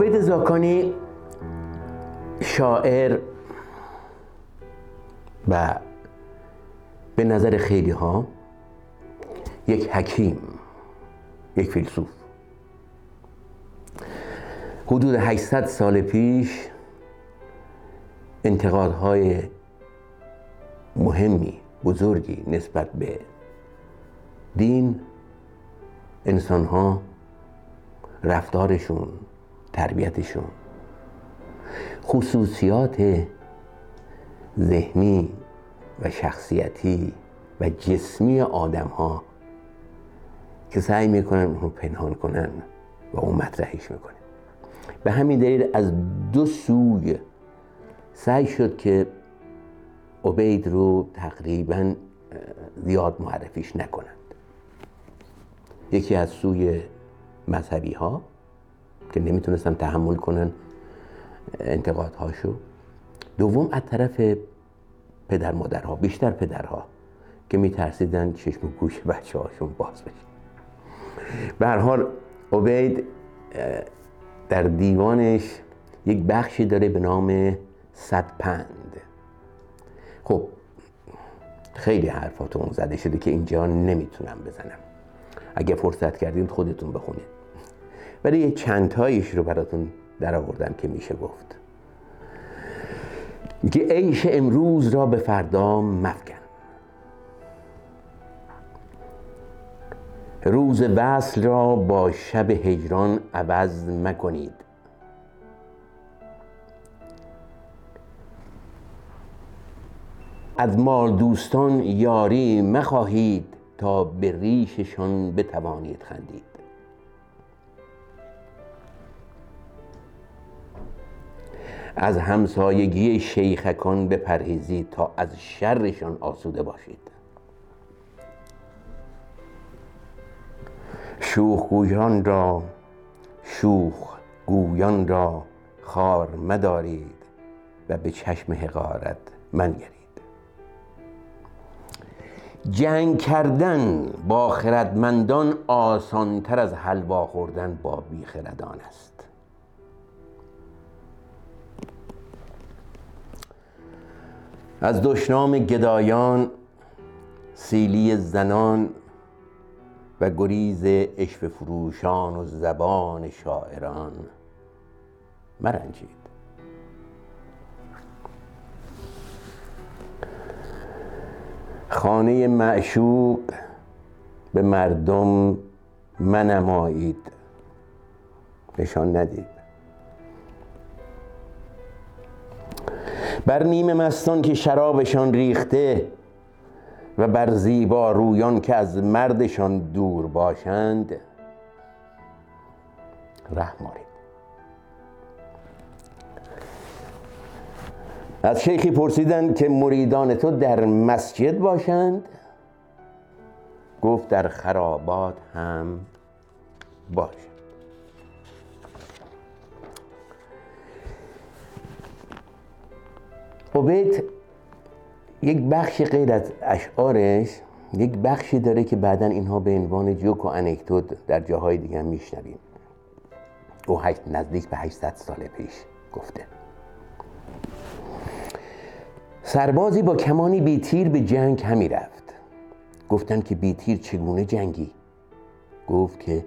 عبید زاکانی شاعر و به نظر خیلی ها یک حکیم یک فیلسوف. حدود 800 سال پیش انتقادهای مهمی بزرگی نسبت به دین انسانها رفتارشون تربیتشون خصوصیات ذهنی و شخصیتی و جسمی آدم ها که سعی می‌کنن اونو پنهان کنن و اون مطرحش می‌کنه. به همین دلیل از دو سوی سعی شد که عبید رو تقریبا زیاد معرفیش نکنند. یکی از سوی مذهبی ها که نمی‌تونستن تحمل کنن انتقادهاشو. دوم از طرف پدر مادرها بیشتر پدرها که میترسیدن چشم و گوش بچه هاشون باز بشه. به هر حال عبید در دیوانش یک بخشی داره به نام صد پند خب خیلی حرفات اون زده شده که اینجا نمی‌تونم بزنم. اگه فرصت کردین خودتون بخونید ولی یه چندتاییش رو براتون در آوردم که میشه گفت. میگه عیش امروز را به فردا مفکن. روز وصل را با شب هجران عوض مکنید. از مال دوستان یاری مخواهید تا به ریششان بتوانید خندید. از همسایگی شیخکان بپرهیزید تا از شرشان آسوده باشید. شوخ گویان را شوخ گویان را خار مدارید و به چشم حقارت منگرید جنگ کردن با خردمندان آسانتر از حلوا خوردن با بیخردان است. از دشنام گدایان سیلی زنان و گریز عشق فروشان و زبان شاعران. مرنجید. خانه معشوق به مردم منمایید. نشان ندید. بر نیم مستان که شرابشان ریخته و بر زیبا رویان که از مردشان دور باشند رحم از شیخی پرسیدند که مریدان تو در مسجد باشند؟ گفت در خرابات هم باش عبید یک بخشی غیر از اشعارش یک بخشی داره که بعدا اینها به عنوان جوک و انکدوت در جاهای دیگه هم میشنویم. او نزدیک به 800 سال پیش گفته. سربازی با کمانی بیتیر به جنگ همی رفت. گفتن که بیتیر چگونه جنگی؟ گفت که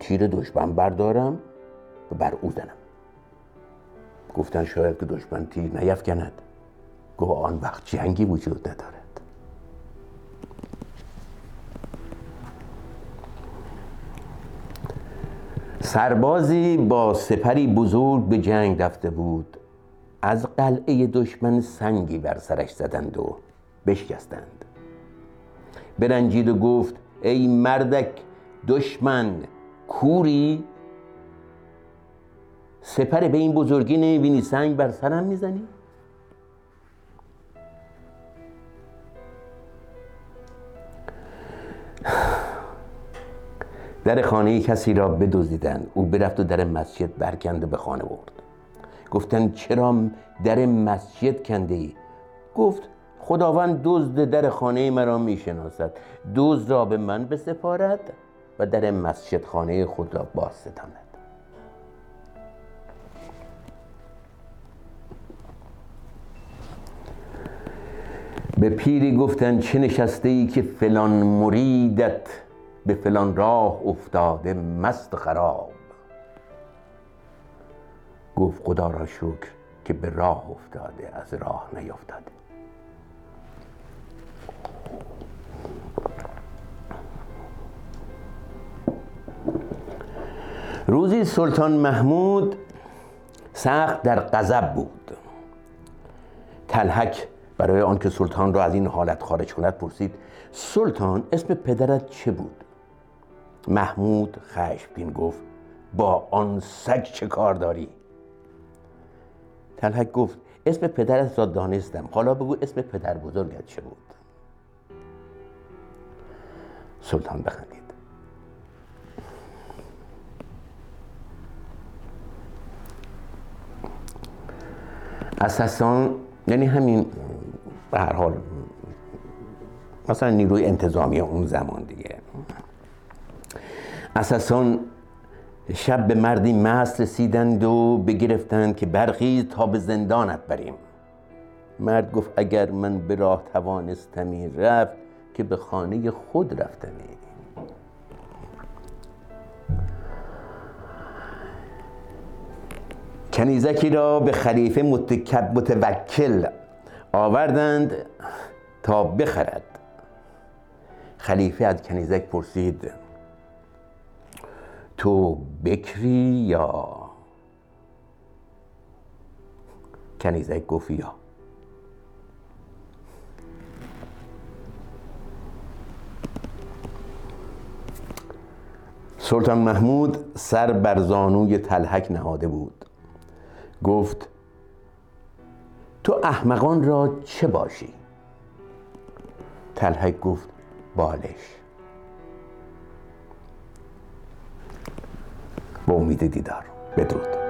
تیر دشمن بردارم و بر او زنم. گفتن شاید که دشمن تیر نیفکند. گفت آن وقت جنگی وجود ندارد. سربازی با سپری بزرگ به جنگ رفته بود. از قلعه دشمن سنگی بر سرش زدند و بشکستند. برنجید و گفت ای مردک دشمن کوری؟ سپر به این بزرگی نمی‌بینی؟ سنگ بر سرم می‌زنی؟ در خانه کسی را بدزدیدند. او برفت و در مسجد برکند و به خانه برد. گفتند چرا در مسجد کنده ای گفت خداوند دزد در خانه مرا می‌شناسد. دزد را به من بسپارد و در مسجد خانه خود را باز ستاند به پیری گفتن چه نشسته ای که فلان مریدت به فلان راه افتاده مست خراب. گفت خدا را شکر که به راه افتاده از راه نیفتاده. روزی سلطان محمود سخت در غضب بود. تلحک برای آنکه سلطان را از این حالت خارج کند پرسید سلطان اسم پدرت چه بود؟ محمود خشمگین گفت با آن سگ چه کار داری؟ تلحک گفت اسم پدرت را دانستم. حالا بگو اسم پدر بزرگت چه بود؟ سلطان بخندید. اساسان یعنی همین به هر حال مثلا نیروی انتظامی اون زمان دیگه. اساسان شب به مردی مست رسیدند و بگرفتند که برخیز تا به زندانت بریم. مرد گفت اگر من به راه توانستمی رفت که به خانه خود رفتمی. کنیزکی را به خلیفه متوکل آوردند تا بخرد. خلیفه از کنیزک پرسید تو بکری یا کنیزک گفت یا؟ سلطان محمود سر بر زانوی تلحک نهاده بود. گفت تو احمقان را چه باشی؟ تلحک گفت بالش. با امید دیدار. بدرود.